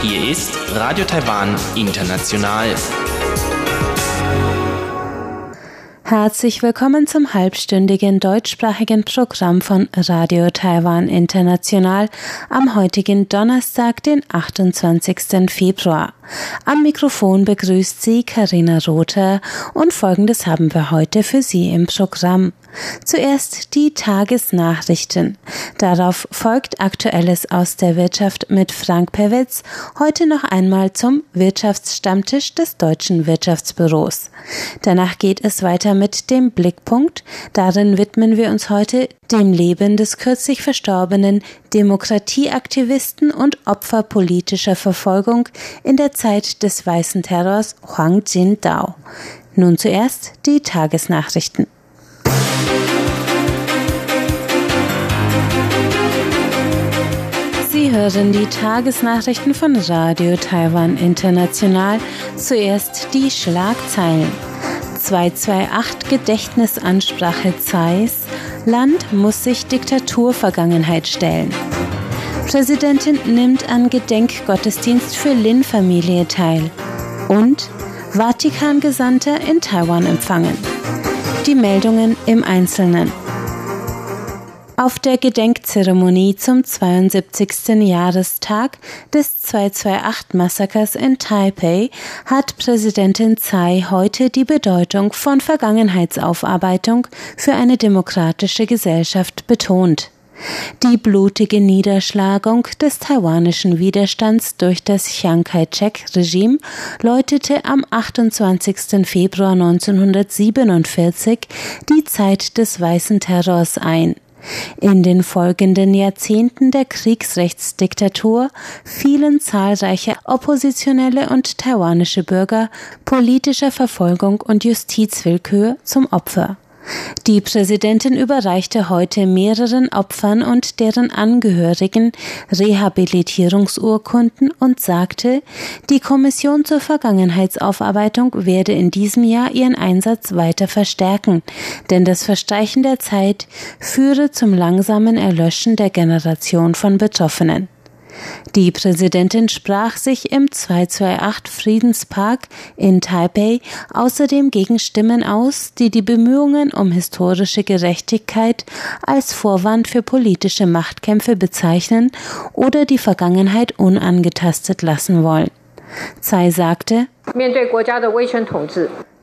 Hier ist Radio Taiwan International. Herzlich willkommen zum halbstündigen deutschsprachigen Programm von Radio Taiwan International am heutigen Donnerstag, den 28. Februar. Am Mikrofon begrüßt Sie Karina Rother und Folgendes haben wir heute für Sie im Programm. Zuerst die Tagesnachrichten. Darauf folgt Aktuelles aus der Wirtschaft mit Frank Pewitz, heute noch einmal zum Wirtschaftsstammtisch des Deutschen Wirtschaftsbüros. Danach geht es weiter mit dem Blickpunkt. Darin widmen wir uns heute dem Leben des kürzlich verstorbenen Demokratieaktivisten und Opfer politischer Verfolgung in der Zeit des Weißen Terrors Huang Jindao. Nun zuerst die Tagesnachrichten. Hören die Tagesnachrichten von Radio Taiwan International. Zuerst die Schlagzeilen. 228 Gedächtnisansprache Zeiss. Land muss sich Diktaturvergangenheit stellen. Präsidentin nimmt an Gedenkgottesdienst für Lin-Familie teil. Und Vatikan-Gesandter in Taiwan empfangen. Die Meldungen im Einzelnen. Auf der Gedenkzeremonie zum 72. Jahrestag des 228-Massakers in Taipei hat Präsidentin Tsai heute die Bedeutung von Vergangenheitsaufarbeitung für eine demokratische Gesellschaft betont. Die blutige Niederschlagung des taiwanischen Widerstands durch das Chiang Kai-shek-Regime läutete am 28. Februar 1947 die Zeit des weißen Terrors ein. In den folgenden Jahrzehnten der Kriegsrechtsdiktatur fielen zahlreiche oppositionelle und taiwanische Bürger politischer Verfolgung und Justizwillkür zum Opfer. Die Präsidentin überreichte heute mehreren Opfern und deren Angehörigen Rehabilitierungsurkunden und sagte, die Kommission zur Vergangenheitsaufarbeitung werde in diesem Jahr ihren Einsatz weiter verstärken, denn das Verstreichen der Zeit führe zum langsamen Erlöschen der Generation von Betroffenen. Die Präsidentin sprach sich im 228 Friedenspark in Taipei außerdem gegen Stimmen aus, die die Bemühungen um historische Gerechtigkeit als Vorwand für politische Machtkämpfe bezeichnen oder die Vergangenheit unangetastet lassen wollen. Tsai sagte,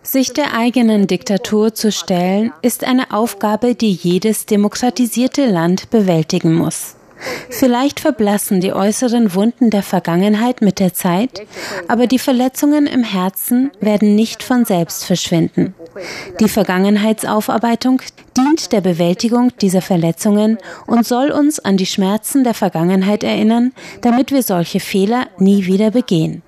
sich der eigenen Diktatur zu stellen, ist eine Aufgabe, die jedes demokratisierte Land bewältigen muss. Vielleicht verblassen die äußeren Wunden der Vergangenheit mit der Zeit, aber die Verletzungen im Herzen werden nicht von selbst verschwinden. Die Vergangenheitsaufarbeitung dient der Bewältigung dieser Verletzungen und soll uns an die Schmerzen der Vergangenheit erinnern, damit wir solche Fehler nie wieder begehen.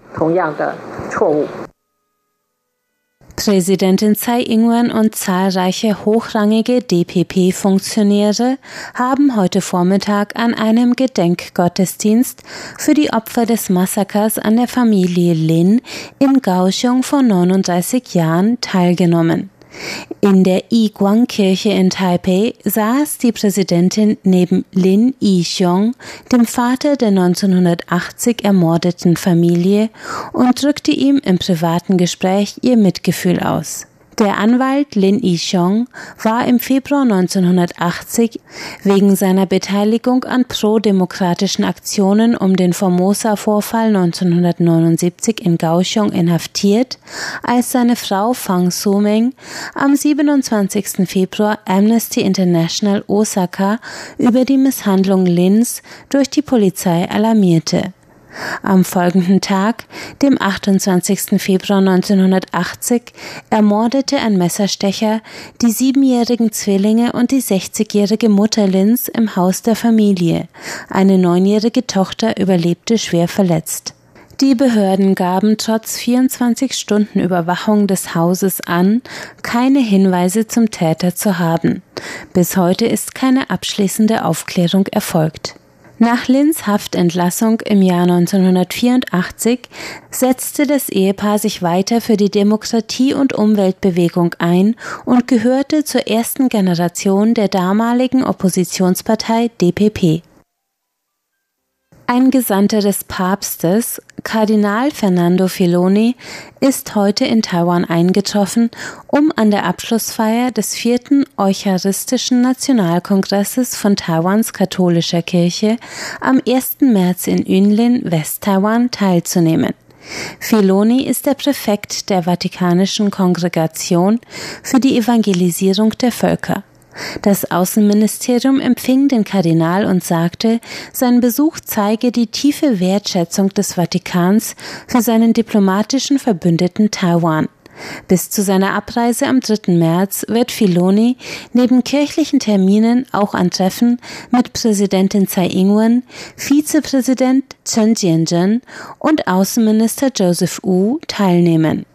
Präsidentin Tsai Ing-wen und zahlreiche hochrangige DPP-Funktionäre haben heute Vormittag an einem Gedenkgottesdienst für die Opfer des Massakers an der Familie Lin in Kaohsiung vor 39 Jahren teilgenommen. In der Yi-Guang-Kirche in Taipei saß die Präsidentin neben Lin Yi-xiong, dem Vater der 1980 ermordeten Familie, und drückte ihm im privaten Gespräch ihr Mitgefühl aus. Der Anwalt Lin Yi-xiong war im Februar 1980 wegen seiner Beteiligung an pro-demokratischen Aktionen um den Formosa-Vorfall 1979 in Kaohsiung inhaftiert, als seine Frau Fang Sumeng am 27. Februar Amnesty International Osaka über die Misshandlung Lins durch die Polizei alarmierte. Am folgenden Tag, dem 28. Februar 1980, ermordete ein Messerstecher die siebenjährigen Zwillinge und die 60-jährige Mutter Lins im Haus der Familie. Eine neunjährige Tochter überlebte schwer verletzt. Die Behörden gaben trotz 24 Stunden Überwachung des Hauses an, keine Hinweise zum Täter zu haben. Bis heute ist keine abschließende Aufklärung erfolgt. Nach Lins Haftentlassung im Jahr 1984 setzte das Ehepaar sich weiter für die Demokratie- und Umweltbewegung ein und gehörte zur ersten Generation der damaligen Oppositionspartei DPP. Ein Gesandter des Papstes, Kardinal Fernando Filoni, ist heute in Taiwan eingetroffen, um an der Abschlussfeier des vierten Eucharistischen Nationalkongresses von Taiwans katholischer Kirche am 1. März in Yunlin, West-Taiwan teilzunehmen. Filoni ist der Präfekt der Vatikanischen Kongregation für die Evangelisierung der Völker. Das Außenministerium empfing den Kardinal und sagte, sein Besuch zeige die tiefe Wertschätzung des Vatikans für seinen diplomatischen Verbündeten Taiwan. Bis zu seiner Abreise am 3. März wird Filoni neben kirchlichen Terminen auch an Treffen mit Präsidentin Tsai Ing-wen, Vizepräsident Chen Jianzhen und Außenminister Joseph Wu teilnehmen.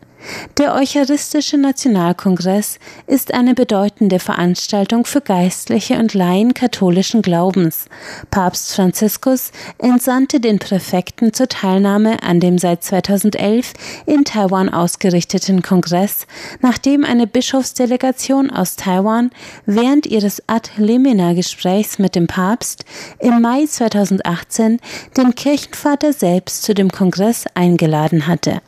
Der Eucharistische Nationalkongress ist eine bedeutende Veranstaltung für Geistliche und Laien katholischen Glaubens. Papst Franziskus entsandte den Präfekten zur Teilnahme an dem seit 2011 in Taiwan ausgerichteten Kongress, nachdem eine Bischofsdelegation aus Taiwan während ihres Ad limina Gesprächs mit dem Papst im Mai 2018 den Kirchenvater selbst zu dem Kongress eingeladen hatte.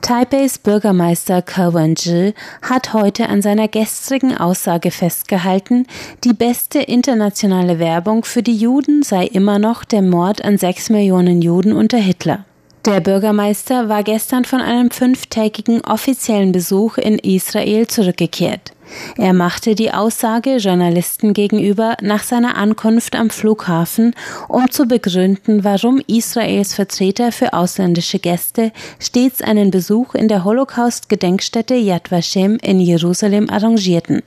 Taipeis Bürgermeister Ke Wen-ji hat heute an seiner gestrigen Aussage festgehalten, die beste internationale Werbung für die Juden sei immer noch der Mord an sechs Millionen Juden unter Hitler. Der Bürgermeister war gestern von einem fünftägigen offiziellen Besuch in Israel zurückgekehrt. Er machte die Aussage Journalisten gegenüber nach seiner Ankunft am Flughafen, um zu begründen, warum Israels Vertreter für ausländische Gäste stets einen Besuch in der Holocaust-Gedenkstätte Yad Vashem in Jerusalem arrangierten.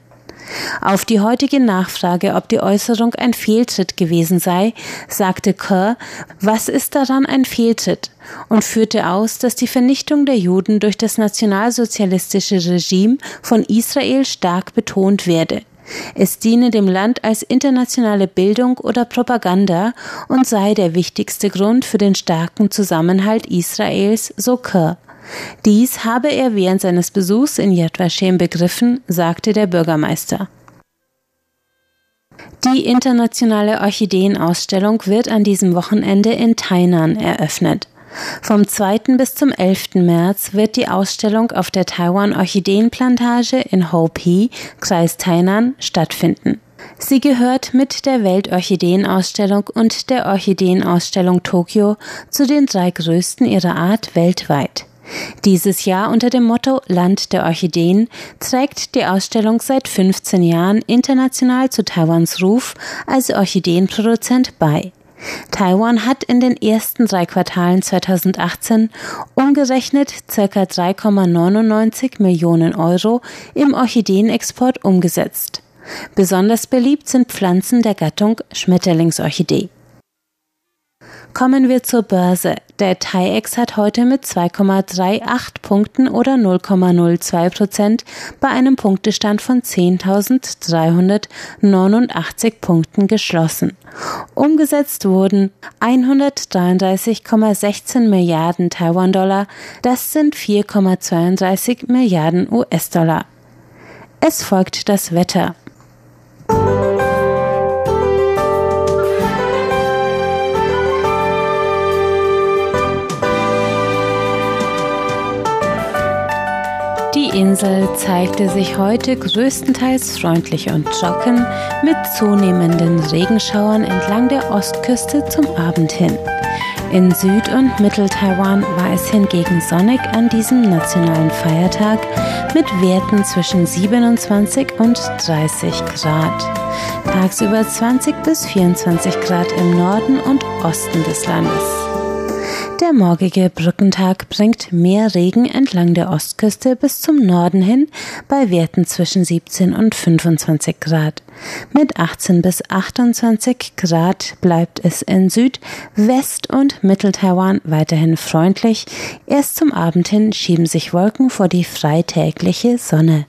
Auf die heutige Nachfrage, ob die Äußerung ein Fehltritt gewesen sei, sagte Kerr, was ist daran ein Fehltritt? und führte aus, dass die Vernichtung der Juden durch das nationalsozialistische Regime von Israel stark betont werde. Es diene dem Land als internationale Bildung oder Propaganda und sei der wichtigste Grund für den starken Zusammenhalt Israels, so Kerr. Dies habe er während seines Besuchs in Yad Vashem begriffen, sagte der Bürgermeister. Die internationale Orchideenausstellung wird an diesem Wochenende in Tainan eröffnet. Vom 2. bis zum 11. März wird die Ausstellung auf der Taiwan Orchideenplantage in Hopi, Kreis Tainan, stattfinden. Sie gehört mit der Weltorchideenausstellung und der Orchideenausstellung Tokio zu den drei größten ihrer Art weltweit. Dieses Jahr unter dem Motto Land der Orchideen trägt die Ausstellung seit 15 Jahren international zu Taiwans Ruf als Orchideenproduzent bei. Taiwan hat in den ersten drei Quartalen 2018 umgerechnet ca. 3,99 Millionen Euro im Orchideenexport umgesetzt. Besonders beliebt sind Pflanzen der Gattung Schmetterlingsorchidee. Kommen wir zur Börse. Der TAIEX hat heute mit 2,38 Punkten oder 0,02 Prozent bei einem Punktestand von 10.389 Punkten geschlossen. Umgesetzt wurden 133,16 Milliarden Taiwan-Dollar, das sind 4,32 Milliarden US-Dollar. Es folgt das Wetter. Insel zeigte sich heute größtenteils freundlich und trocken mit zunehmenden Regenschauern entlang der Ostküste zum Abend hin. In Süd- und Mittel-Taiwan war es hingegen sonnig an diesem nationalen Feiertag mit Werten zwischen 27 und 30 Grad. Tagsüber 20 bis 24 Grad im Norden und Osten des Landes. Der morgige Brückentag bringt mehr Regen entlang der Ostküste bis zum Norden hin bei Werten zwischen 17 und 25 Grad. Mit 18 bis 28 Grad bleibt es in Süd-, West- und Mittel-Taiwan weiterhin freundlich. Erst zum Abend hin schieben sich Wolken vor die freitägliche Sonne.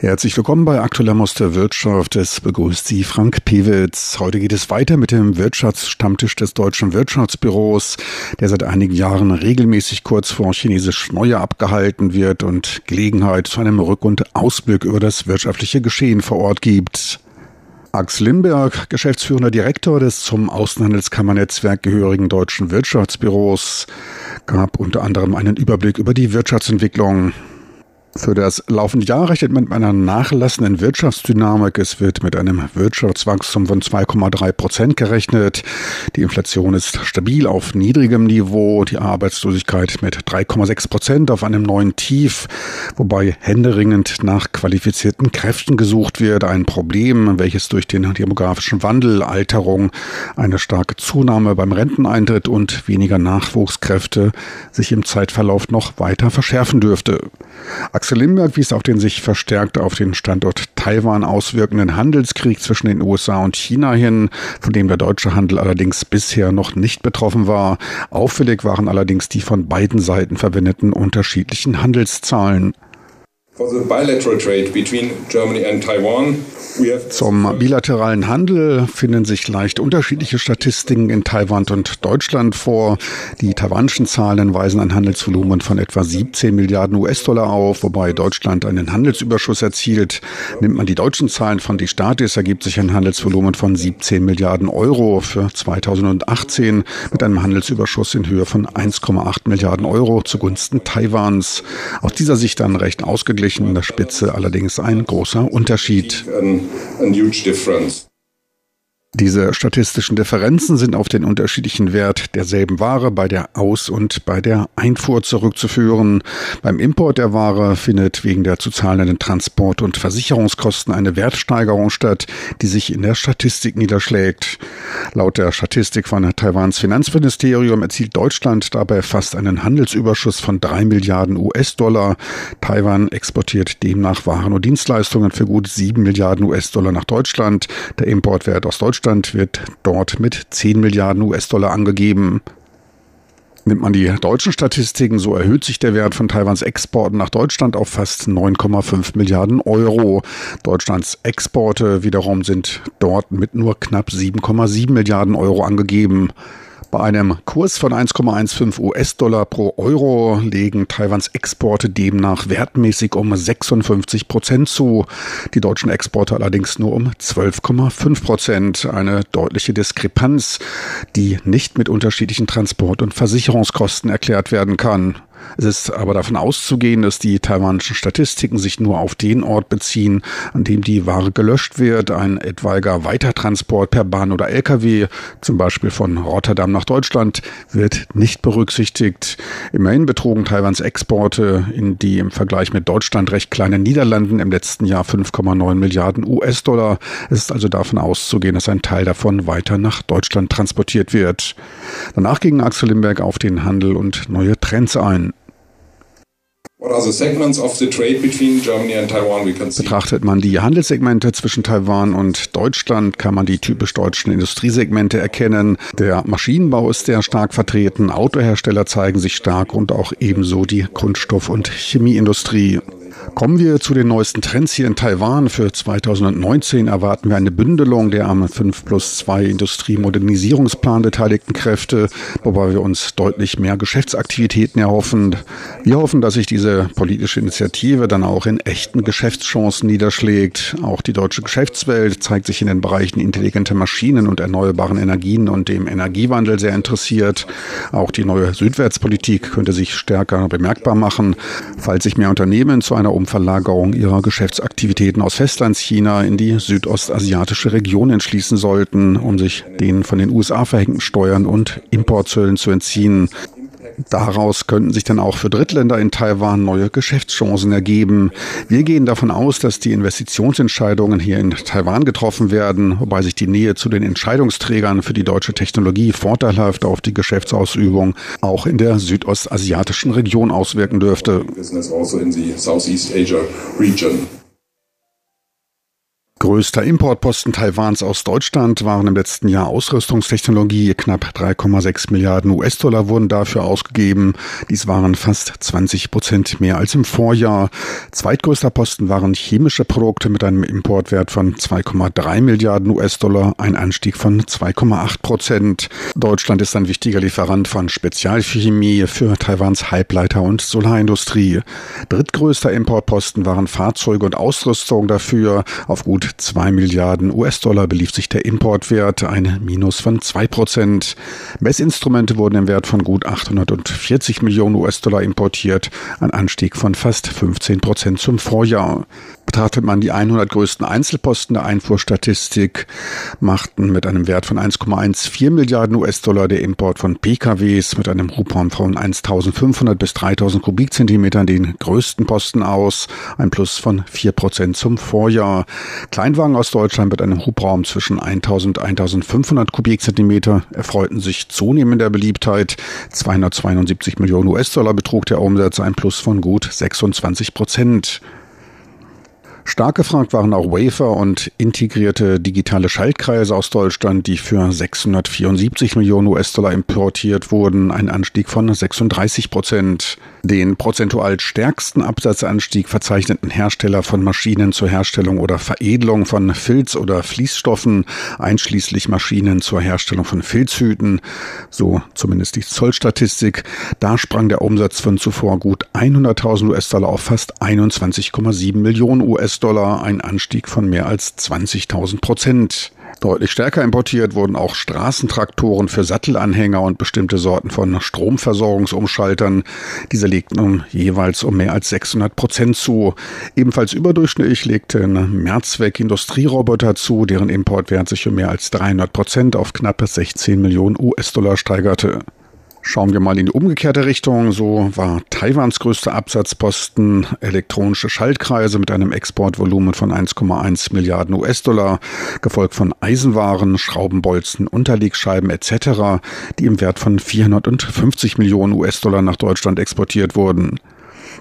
Herzlich willkommen bei Aktueller Muss der Wirtschaft. Es begrüßt Sie Frank Pewitz. Heute geht es weiter mit dem Wirtschaftsstammtisch des Deutschen Wirtschaftsbüros, der seit einigen Jahren regelmäßig kurz vor Chinesisch Neujahr abgehalten wird und Gelegenheit zu einem Rück- und Ausblick über das wirtschaftliche Geschehen vor Ort gibt. Axel Limberg, geschäftsführender Direktor des zum Außenhandelskammernetzwerk gehörigen Deutschen Wirtschaftsbüros, gab unter anderem einen Überblick über die Wirtschaftsentwicklung. Für das laufende Jahr rechnet man mit einer nachlassenden Wirtschaftsdynamik. Es wird mit einem Wirtschaftswachstum von 2,3 Prozent gerechnet. Die Inflation ist stabil auf niedrigem Niveau. Die Arbeitslosigkeit mit 3,6 Prozent auf einem neuen Tief, wobei händeringend nach qualifizierten Kräften gesucht wird. Ein Problem, welches durch den demografischen Wandel, Alterung, eine starke Zunahme beim Renteneintritt und weniger Nachwuchskräfte sich im Zeitverlauf noch weiter verschärfen dürfte. Axel Limberg wies auf den sich verstärkt auf den Standort Taiwan auswirkenden Handelskrieg zwischen den USA und China hin, von dem der deutsche Handel allerdings bisher noch nicht betroffen war. Auffällig waren allerdings die von beiden Seiten verwendeten unterschiedlichen Handelszahlen. Zum bilateralen Handel finden sich leicht unterschiedliche Statistiken in Taiwan und Deutschland vor. Die taiwanischen Zahlen weisen ein Handelsvolumen von etwa 17 Milliarden US-Dollar auf, wobei Deutschland einen Handelsüberschuss erzielt. Nimmt man die deutschen Zahlen von die Statis, ergibt sich ein Handelsvolumen von 17 Milliarden Euro für 2018 mit einem Handelsüberschuss in Höhe von 1,8 Milliarden Euro zugunsten Taiwans. Aus dieser Sicht dann recht ausgeglichen Jugendlichen in der Spitze allerdings ein großer Unterschied. Diese statistischen Differenzen sind auf den unterschiedlichen Wert derselben Ware bei der Aus- und bei der Einfuhr zurückzuführen. Beim Import der Ware findet wegen der zu zahlenden Transport- und Versicherungskosten eine Wertsteigerung statt, die sich in der Statistik niederschlägt. Laut der Statistik von Taiwans Finanzministerium erzielt Deutschland dabei fast einen Handelsüberschuss von drei Milliarden US-Dollar. Taiwan exportiert demnach Waren und Dienstleistungen für gut sieben Milliarden US-Dollar nach Deutschland. Der Importwert aus Deutschland Wohlstand wird dort mit 10 Milliarden US-Dollar angegeben. Nimmt man die deutschen Statistiken, so erhöht sich der Wert von Taiwans Exporten nach Deutschland auf fast 9,5 Milliarden Euro. Deutschlands Exporte wiederum sind dort mit nur knapp 7,7 Milliarden Euro angegeben. Bei einem Kurs von 1,15 US-Dollar pro Euro legen Taiwans Exporte demnach wertmäßig um 56 Prozent zu. Die deutschen Exporte allerdings nur um 12,5 Prozent. Eine deutliche Diskrepanz, die nicht mit unterschiedlichen Transport- und Versicherungskosten erklärt werden kann. Es ist aber davon auszugehen, dass die taiwanischen Statistiken sich nur auf den Ort beziehen, an dem die Ware gelöscht wird. Ein etwaiger Weitertransport per Bahn oder Lkw, zum Beispiel von Rotterdam nach Deutschland, wird nicht berücksichtigt. Immerhin betrugen Taiwans Exporte in die im Vergleich mit Deutschland recht kleinen Niederlanden im letzten Jahr 5,9 Milliarden US-Dollar. Es ist also davon auszugehen, dass ein Teil davon weiter nach Deutschland transportiert wird. Danach ging Axel Limberg auf den Handel und neue Trends ein. Betrachtet man die Handelssegmente zwischen Taiwan und Deutschland, kann man die typisch deutschen Industriesegmente erkennen. Der Maschinenbau ist sehr stark vertreten, Autohersteller zeigen sich stark und auch ebenso die Kunststoff- und Chemieindustrie. Kommen wir zu den neuesten Trends hier in Taiwan. Für 2019 erwarten wir eine Bündelung der am 5 plus 2 Industriemodernisierungsplan beteiligten Kräfte, wobei wir uns deutlich mehr Geschäftsaktivitäten erhoffen. Wir hoffen, dass sich diese politische Initiative dann auch in echten Geschäftschancen niederschlägt. Auch die deutsche Geschäftswelt zeigt sich in den Bereichen intelligente Maschinen und erneuerbaren Energien und dem Energiewandel sehr interessiert. Auch die neue Südwärtspolitik könnte sich stärker bemerkbar machen, falls sich mehr Unternehmen zu einer Umverlagerung ihrer Geschäftsaktivitäten aus Festlandschina in die südostasiatische Region entschließen sollten, um sich den von den USA verhängten Steuern und Importzöllen zu entziehen. Daraus könnten sich dann auch für Drittländer in Taiwan neue Geschäftschancen ergeben. Wir gehen davon aus, dass die Investitionsentscheidungen hier in Taiwan getroffen werden, wobei sich die Nähe zu den Entscheidungsträgern für die deutsche Technologie vorteilhaft auf die Geschäftsausübung auch in der südostasiatischen Region auswirken dürfte. Größter Importposten Taiwans aus Deutschland waren im letzten Jahr Ausrüstungstechnologie. Knapp 3,6 Milliarden US-Dollar wurden dafür ausgegeben. Dies waren fast 20 Prozent mehr als im Vorjahr. Zweitgrößter Posten waren chemische Produkte mit einem Importwert von 2,3 Milliarden US-Dollar, ein Anstieg von 2,8 Prozent. Deutschland ist ein wichtiger Lieferant von Spezialchemie für Taiwans Halbleiter- und Solarindustrie. Drittgrößter Importposten waren Fahrzeuge und Ausrüstung dafür auf gut 2 Milliarden US-Dollar belief sich der Importwert, ein Minus von 2 Prozent. Messinstrumente wurden im Wert von gut 840 Millionen US-Dollar importiert, ein Anstieg von fast 15 Prozent zum Vorjahr. Betrachtet man die 100 größten Einzelposten der Einfuhrstatistik, machten mit einem Wert von 1,14 Milliarden US-Dollar der Import von PKWs mit einem Hubraum von 1500 bis 3000 Kubikzentimetern den größten Posten aus, ein Plus von 4 Prozent zum Vorjahr. Kleinwagen aus Deutschland mit einem Hubraum zwischen 1000 und 1500 Kubikzentimeter erfreuten sich zunehmender Beliebtheit. 272 Millionen US-Dollar betrug der Umsatz, ein Plus von gut 26 Prozent. Stark gefragt waren auch Wafer und integrierte digitale Schaltkreise aus Deutschland, die für 674 Millionen US-Dollar importiert wurden, ein Anstieg von 36 Prozent. Den prozentual stärksten Absatzanstieg verzeichneten Hersteller von Maschinen zur Herstellung oder Veredelung von Filz- oder Fließstoffen, einschließlich Maschinen zur Herstellung von Filzhüten, so zumindest die Zollstatistik. Da sprang der Umsatz von zuvor gut 100.000 US-Dollar auf fast 21,7 Millionen US-Dollar, ein Anstieg von mehr als 20.000 Prozent. Deutlich stärker importiert wurden auch Straßentraktoren für Sattelanhänger und bestimmte Sorten von Stromversorgungsumschaltern. Diese legten um jeweils um mehr als 600 Prozent zu. Ebenfalls überdurchschnittlich legten Mehrzweck Industrieroboter zu, deren Importwert sich um mehr als 300 Prozent auf knappe 16 Millionen US-Dollar steigerte. Schauen wir mal in die umgekehrte Richtung. So war Taiwans größter Absatzposten elektronische Schaltkreise mit einem Exportvolumen von 1,1 Milliarden US-Dollar, gefolgt von Eisenwaren, Schraubenbolzen, Unterlegscheiben etc., die im Wert von 450 Millionen US-Dollar nach Deutschland exportiert wurden.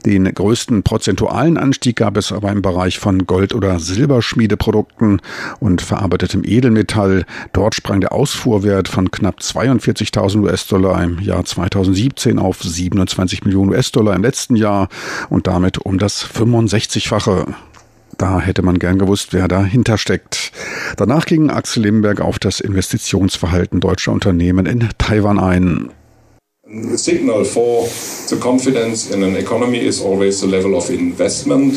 Den größten prozentualen Anstieg gab es aber im Bereich von Gold- oder Silberschmiedeprodukten und verarbeitetem Edelmetall. Dort sprang der Ausfuhrwert von knapp 42.000 US-Dollar im Jahr 2017 auf 27 Millionen US-Dollar im letzten Jahr und damit um das 65-fache. Da hätte man gern gewusst, wer dahinter steckt. Danach ging Axel Limberg auf das Investitionsverhalten deutscher Unternehmen in Taiwan ein. The signal for the confidence in an economy is always the level of investment.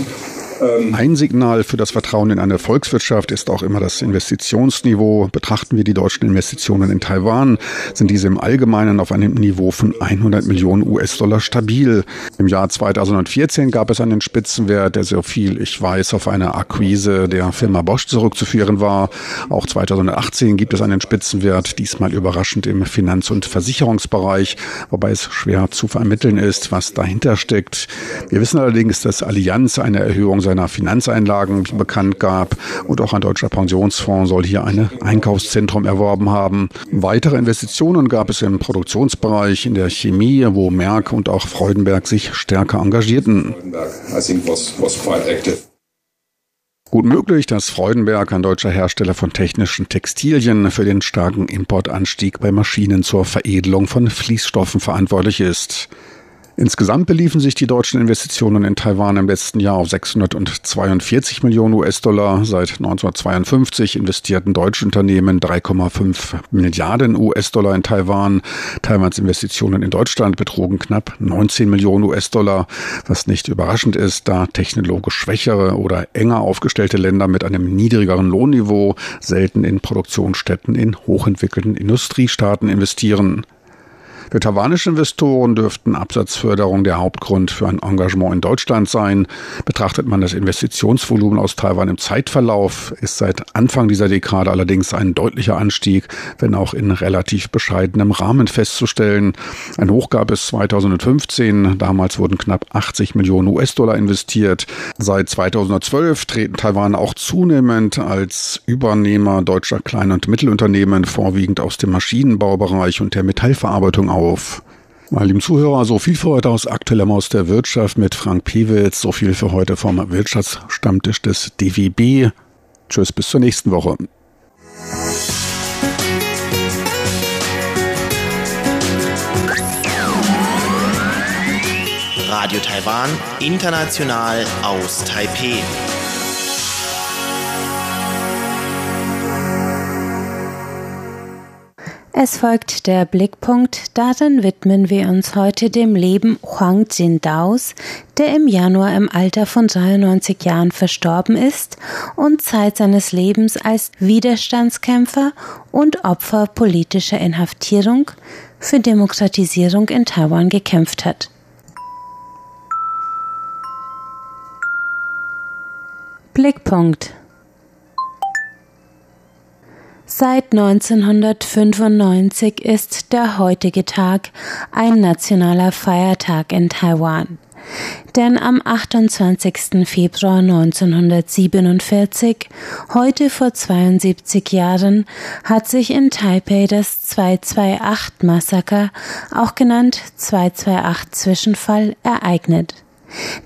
Ähm, Ein Signal für das Vertrauen in eine Volkswirtschaft ist auch immer das Investitionsniveau. Betrachten wir die deutschen Investitionen in Taiwan, sind diese im Allgemeinen auf einem Niveau von 100 Millionen US-Dollar stabil. Im Jahr 2014 gab es einen Spitzenwert, der so viel ich weiß auf eine Akquise der Firma Bosch zurückzuführen war. Auch 2018 gibt es einen Spitzenwert, diesmal überraschend im Finanz- und Versicherungsbereich, wobei es schwer zu vermitteln ist, was dahinter steckt. Wir wissen allerdings, dass Allianz eine Erhöhung seiner Finanzeinlagen bekannt gab. Und auch ein deutscher Pensionsfonds soll hier ein Einkaufszentrum erworben haben. Weitere Investitionen gab es im Produktionsbereich, in der Chemie, wo Merck und auch Freudenberg sich stärker engagierten. Gut möglich, dass Freudenberg, ein deutscher Hersteller von technischen Textilien, für den starken Importanstieg bei Maschinen zur Veredelung von Fließstoffen verantwortlich ist. Insgesamt beliefen sich die deutschen Investitionen in Taiwan im letzten Jahr auf 642 Millionen US-Dollar. Seit 1952 investierten deutsche Unternehmen 3,5 Milliarden US-Dollar in Taiwan. Taiwans Investitionen in Deutschland betrugen knapp 19 Millionen US-Dollar, was nicht überraschend ist, da technologisch schwächere oder enger aufgestellte Länder mit einem niedrigeren Lohnniveau selten in Produktionsstätten in hochentwickelten Industriestaaten investieren. Für taiwanische Investoren dürften Absatzförderung der Hauptgrund für ein Engagement in Deutschland sein. Betrachtet man das Investitionsvolumen aus Taiwan im Zeitverlauf, ist seit Anfang dieser Dekade allerdings ein deutlicher Anstieg, wenn auch in relativ bescheidenem Rahmen festzustellen. Ein Hoch gab es 2015. Damals wurden knapp 80 Millionen US-Dollar investiert. Seit 2012 treten Taiwan auch zunehmend als Übernehmer deutscher Klein- und Mittelunternehmen, vorwiegend aus dem Maschinenbaubereich und der Metallverarbeitung auf auf. Meine lieben Zuhörer, so viel für heute aus aktuellem aus der Wirtschaft mit Frank Pewitz, so viel für heute vom Wirtschaftsstammtisch des DWB. Tschüss, bis zur nächsten Woche. Radio Taiwan, international aus Taipeh. Es folgt der Blickpunkt, darin widmen wir uns heute dem Leben Huang Jindaos, der im Januar im Alter von 93 Jahren verstorben ist und Zeit seines Lebens als Widerstandskämpfer und Opfer politischer Inhaftierung für Demokratisierung in Taiwan gekämpft hat. Blickpunkt Seit 1995 ist der heutige Tag ein nationaler Feiertag in Taiwan. Denn am 28. Februar 1947, heute vor 72 Jahren, hat sich in Taipei das 228-Massaker, auch genannt 228-Zwischenfall, ereignet.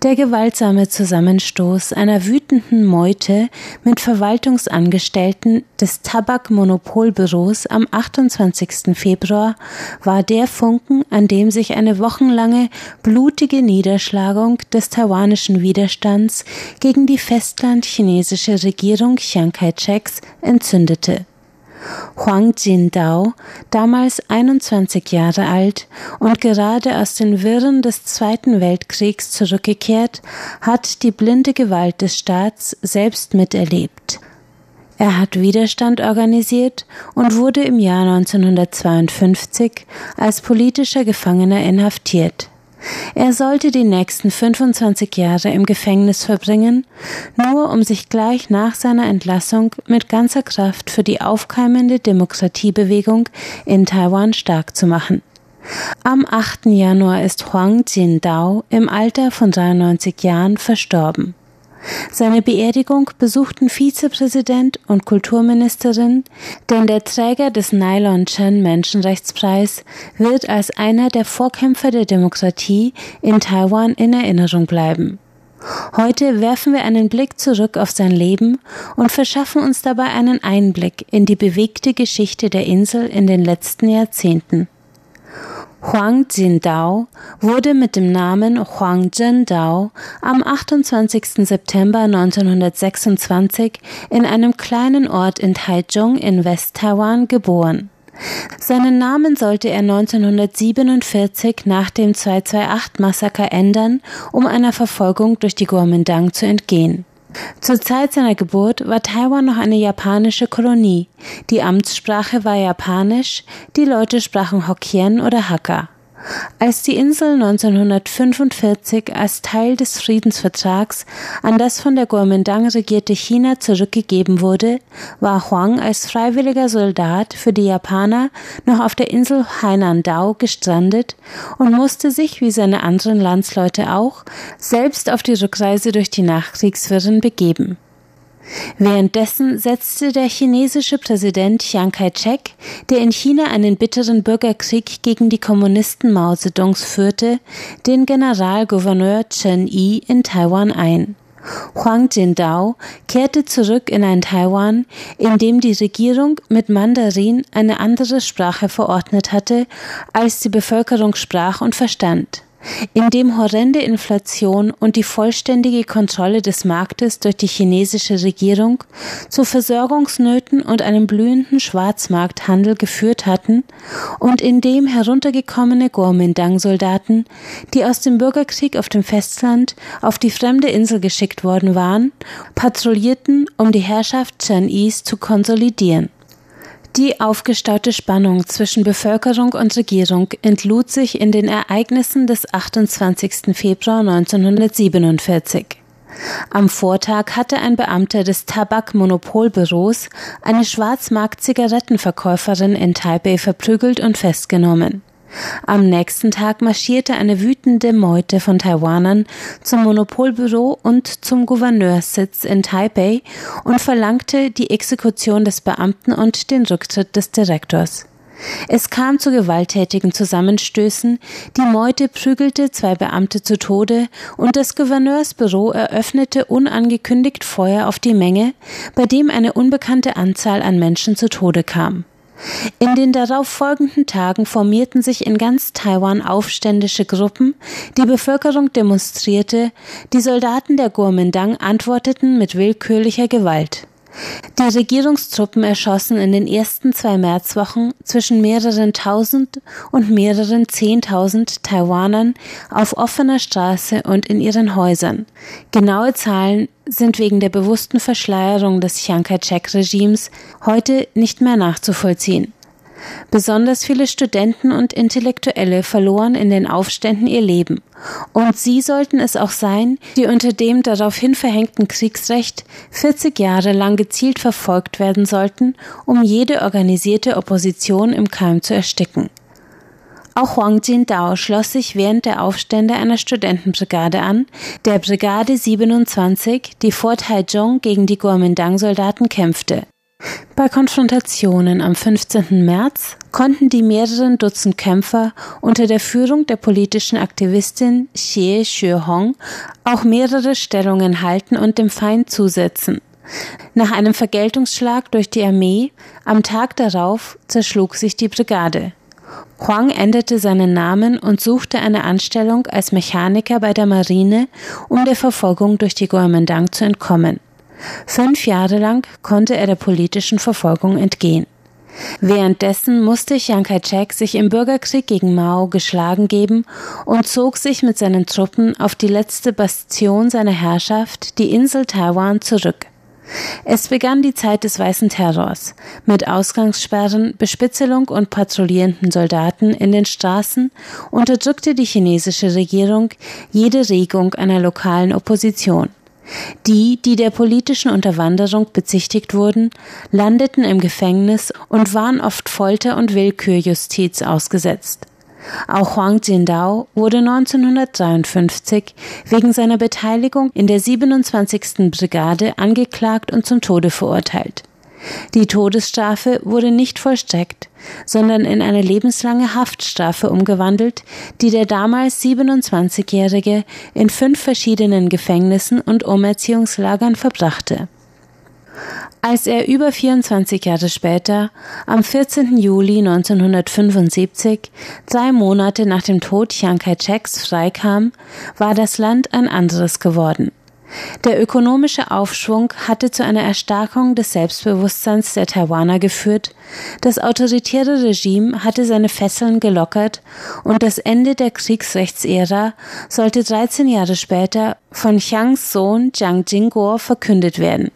Der gewaltsame Zusammenstoß einer wütenden Meute mit Verwaltungsangestellten des Tabakmonopolbüros am 28. Februar war der Funken, an dem sich eine wochenlange blutige Niederschlagung des taiwanischen Widerstands gegen die festlandchinesische Regierung Chiang Kai-sheks entzündete. Huang Jindao, damals 21 Jahre alt und gerade aus den Wirren des Zweiten Weltkriegs zurückgekehrt, hat die blinde Gewalt des Staats selbst miterlebt. Er hat Widerstand organisiert und wurde im Jahr 1952 als politischer Gefangener inhaftiert. Er sollte die nächsten 25 Jahre im Gefängnis verbringen, nur um sich gleich nach seiner Entlassung mit ganzer Kraft für die aufkeimende Demokratiebewegung in Taiwan stark zu machen. Am 8. Januar ist Huang Jindao im Alter von 93 Jahren verstorben. Seine Beerdigung besuchten Vizepräsident und Kulturministerin, denn der Träger des Nylon Chen Menschenrechtspreis wird als einer der Vorkämpfer der Demokratie in Taiwan in Erinnerung bleiben. Heute werfen wir einen Blick zurück auf sein Leben und verschaffen uns dabei einen Einblick in die bewegte Geschichte der Insel in den letzten Jahrzehnten. Huang Jindao wurde mit dem Namen Huang Zhendao am 28. September 1926 in einem kleinen Ort in Taichung in West-Taiwan geboren. Seinen Namen sollte er 1947 nach dem 228-Massaker ändern, um einer Verfolgung durch die Kuomintang zu entgehen. Zur Zeit seiner Geburt war Taiwan noch eine japanische Kolonie. Die Amtssprache war Japanisch, die Leute sprachen Hokkien oder Hakka. Als die Insel 1945 als Teil des Friedensvertrags an das von der Kuomintang regierte China zurückgegeben wurde, war Huang als freiwilliger Soldat für die Japaner noch auf der Insel Hainan-Dao gestrandet und musste sich, wie seine anderen Landsleute auch, selbst auf die Rückreise durch die Nachkriegswirren begeben. Währenddessen setzte der chinesische Präsident Chiang Kai-shek, der in China einen bitteren Bürgerkrieg gegen die Kommunisten Mao Zedongs führte, den Generalgouverneur Chen Yi in Taiwan ein. Huang Jindao kehrte zurück in ein Taiwan, in dem die Regierung mit Mandarin eine andere Sprache verordnet hatte, als die Bevölkerung sprach und verstand in dem horrende Inflation und die vollständige Kontrolle des Marktes durch die chinesische Regierung zu Versorgungsnöten und einem blühenden Schwarzmarkthandel geführt hatten und in dem heruntergekommene Kuomintang-Soldaten, die aus dem Bürgerkrieg auf dem Festland auf die fremde Insel geschickt worden waren, patrouillierten, um die Herrschaft Chen Yis zu konsolidieren. Die aufgestaute Spannung zwischen Bevölkerung und Regierung entlud sich in den Ereignissen des 28. Februar 1947. Am Vortag hatte ein Beamter des Tabakmonopolbüros eine Schwarzmarkt-Zigarettenverkäuferin in Taipei verprügelt und festgenommen. Am nächsten Tag marschierte eine wütende Meute von Taiwanern zum Monopolbüro und zum Gouverneurssitz in Taipei und verlangte die Exekution des Beamten und den Rücktritt des Direktors. Es kam zu gewalttätigen Zusammenstößen, die Meute prügelte zwei Beamte zu Tode und das Gouverneursbüro eröffnete unangekündigt Feuer auf die Menge, bei dem eine unbekannte Anzahl an Menschen zu Tode kam. In den darauf folgenden Tagen formierten sich in ganz Taiwan aufständische Gruppen, die Bevölkerung demonstrierte, die Soldaten der Kuomintang antworteten mit willkürlicher Gewalt. Die Regierungstruppen erschossen in den ersten zwei Märzwochen zwischen mehreren tausend und mehreren zehntausend Taiwanern auf offener Straße und in ihren Häusern. Genaue Zahlen sind wegen der bewussten Verschleierung des Chiang Kai-shek-Regimes heute nicht mehr nachzuvollziehen. Besonders viele Studenten und Intellektuelle verloren in den Aufständen ihr Leben. Und sie sollten es auch sein, die unter dem daraufhin verhängten Kriegsrecht 40 Jahre lang gezielt verfolgt werden sollten, um jede organisierte Opposition im Keim zu ersticken. Auch Huang Jindao schloss sich während der Aufstände einer Studentenbrigade an, der Brigade 27, die vor Taichung gegen die Kuomintang-Soldaten kämpfte. Bei Konfrontationen am 15. März konnten die mehreren Dutzend Kämpfer unter der Führung der politischen Aktivistin Xie Xuehong auch mehrere Stellungen halten und dem Feind zusetzen. Nach einem Vergeltungsschlag durch die Armee am Tag darauf zerschlug sich die Brigade. Huang änderte seinen Namen und suchte eine Anstellung als Mechaniker bei der Marine, um der Verfolgung durch die Kuomintang zu entkommen. Fünf Jahre lang konnte er der politischen Verfolgung entgehen. Währenddessen musste Chiang Kai-shek sich im Bürgerkrieg gegen Mao geschlagen geben und zog sich mit seinen Truppen auf die letzte Bastion seiner Herrschaft, die Insel Taiwan, zurück. Es begann die Zeit des weißen Terrors mit Ausgangssperren, Bespitzelung und patrouillierenden Soldaten in den Straßen unterdrückte die chinesische Regierung jede Regung einer lokalen Opposition. Die, die der politischen Unterwanderung bezichtigt wurden, landeten im Gefängnis und waren oft Folter und Willkürjustiz ausgesetzt. Auch Huang Jindao wurde 1953 wegen seiner Beteiligung in der 27. Brigade angeklagt und zum Tode verurteilt. Die Todesstrafe wurde nicht vollstreckt, sondern in eine lebenslange Haftstrafe umgewandelt, die der damals 27-Jährige in fünf verschiedenen Gefängnissen und Umerziehungslagern verbrachte. Als er über 24 Jahre später, am 14. Juli 1975, drei Monate nach dem Tod Chiang Kai-sheks freikam, war das Land ein anderes geworden. Der ökonomische Aufschwung hatte zu einer Erstarkung des Selbstbewusstseins der Taiwaner geführt, das autoritäre Regime hatte seine Fesseln gelockert und das Ende der Kriegsrechtsära sollte 13 Jahre später von Chiangs Sohn Jiang Jingguo verkündet werden.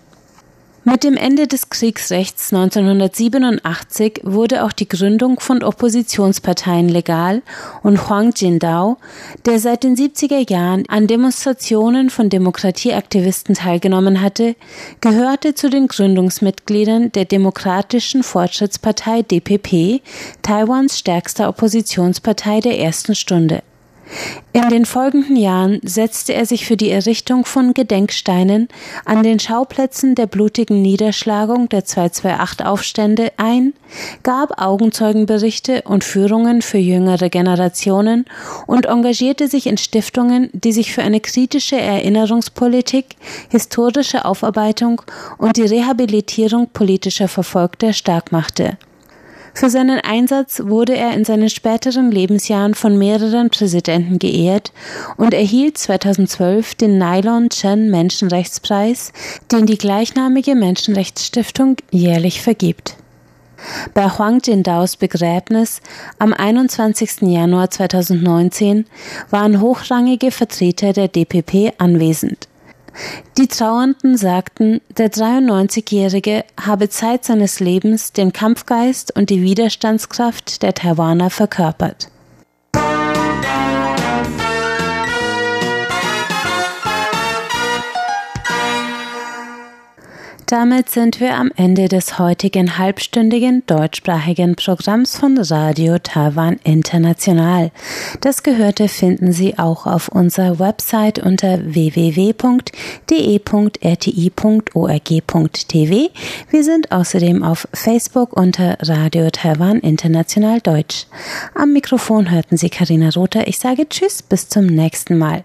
Mit dem Ende des Kriegsrechts 1987 wurde auch die Gründung von Oppositionsparteien legal und Huang Jindao, der seit den 70er Jahren an Demonstrationen von Demokratieaktivisten teilgenommen hatte, gehörte zu den Gründungsmitgliedern der Demokratischen Fortschrittspartei DPP, Taiwans stärkster Oppositionspartei der ersten Stunde. In den folgenden Jahren setzte er sich für die Errichtung von Gedenksteinen an den Schauplätzen der blutigen Niederschlagung der 228-Aufstände ein, gab Augenzeugenberichte und Führungen für jüngere Generationen und engagierte sich in Stiftungen, die sich für eine kritische Erinnerungspolitik, historische Aufarbeitung und die Rehabilitierung politischer Verfolgter stark machte. Für seinen Einsatz wurde er in seinen späteren Lebensjahren von mehreren Präsidenten geehrt und erhielt 2012 den Nylon Chen Menschenrechtspreis, den die gleichnamige Menschenrechtsstiftung jährlich vergibt. Bei Huang Jindaos Begräbnis am 21. Januar 2019 waren hochrangige Vertreter der DPP anwesend. Die Trauernden sagten, der 93-Jährige habe Zeit seines Lebens den Kampfgeist und die Widerstandskraft der Taiwaner verkörpert. Damit sind wir am Ende des heutigen halbstündigen deutschsprachigen Programms von Radio Taiwan International. Das Gehörte finden Sie auch auf unserer Website unter www.de.rti.org.tv. Wir sind außerdem auf Facebook unter Radio Taiwan International Deutsch. Am Mikrofon hörten Sie Karina Rother. Ich sage Tschüss, bis zum nächsten Mal.